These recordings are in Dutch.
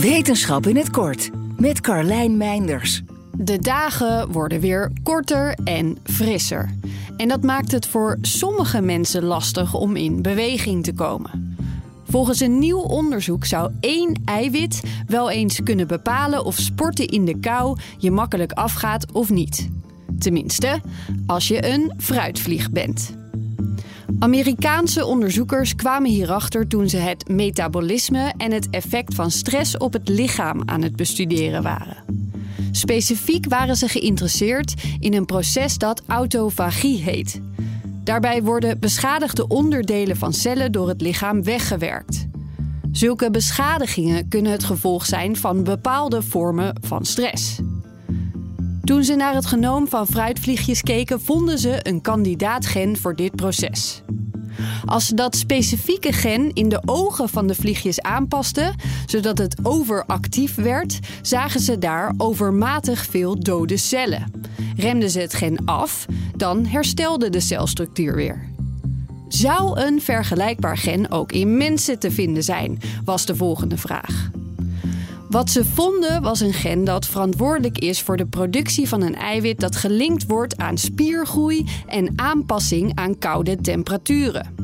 Wetenschap in het kort met Carlijn Meinders. De dagen worden weer korter en frisser. En dat maakt het voor sommige mensen lastig om in beweging te komen. Volgens een nieuw onderzoek zou één eiwit wel eens kunnen bepalen of sporten in de kou je makkelijk afgaat of niet. Tenminste, als je een fruitvlieg bent. Amerikaanse onderzoekers kwamen hierachter toen ze het metabolisme en het effect van stress op het lichaam aan het bestuderen waren. Specifiek waren ze geïnteresseerd in een proces dat autofagie heet. Daarbij worden beschadigde onderdelen van cellen door het lichaam weggewerkt. Zulke beschadigingen kunnen het gevolg zijn van bepaalde vormen van stress. Toen ze naar het genoom van fruitvliegjes keken, vonden ze een kandidaatgen voor dit proces. Als ze dat specifieke gen in de ogen van de vliegjes aanpasten, zodat het overactief werd, zagen ze daar overmatig veel dode cellen. Remden ze het gen af, dan herstelde de celstructuur weer. Zou een vergelijkbaar gen ook in mensen te vinden zijn? Was de volgende vraag. Wat ze vonden was een gen dat verantwoordelijk is voor de productie van een eiwit dat gelinkt wordt aan spiergroei en aanpassing aan koude temperaturen.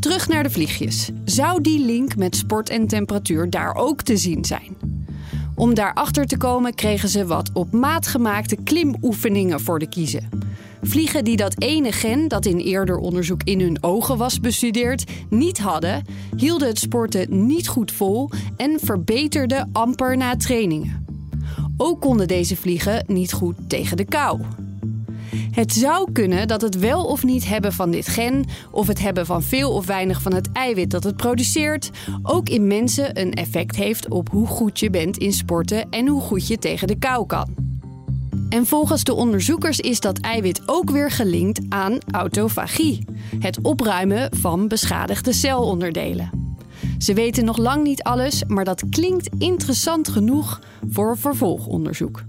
Terug naar de vliegjes. Zou die link met sport en temperatuur daar ook te zien zijn? Om daarachter te komen kregen ze wat op maat gemaakte klimoefeningen voor de kiezen. Vliegen die dat ene gen dat in eerder onderzoek in hun ogen was bestudeerd, niet hadden, hielden het sporten niet goed vol en verbeterden amper na trainingen. Ook konden deze vliegen niet goed tegen de kou. Het zou kunnen dat het wel of niet hebben van dit gen, of het hebben van veel of weinig van het eiwit dat het produceert, ook in mensen een effect heeft op hoe goed je bent in sporten en hoe goed je tegen de kou kan. En volgens de onderzoekers is dat eiwit ook weer gelinkt aan autofagie, het opruimen van beschadigde celonderdelen. Ze weten nog lang niet alles, maar dat klinkt interessant genoeg voor vervolgonderzoek.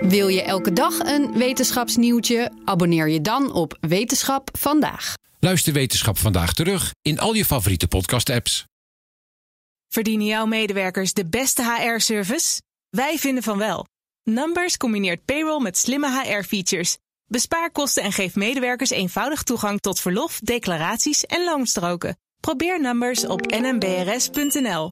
Wil je elke dag een wetenschapsnieuwtje? Abonneer je dan op Wetenschap vandaag. Luister Wetenschap vandaag terug in al je favoriete podcast-apps. Verdienen jouw medewerkers de beste HR-service? Wij vinden van wel. Numbers combineert payroll met slimme HR-features. Bespaar kosten en geef medewerkers eenvoudig toegang tot verlof, declaraties en loonstroken. Probeer Numbers op nmbrs.nl.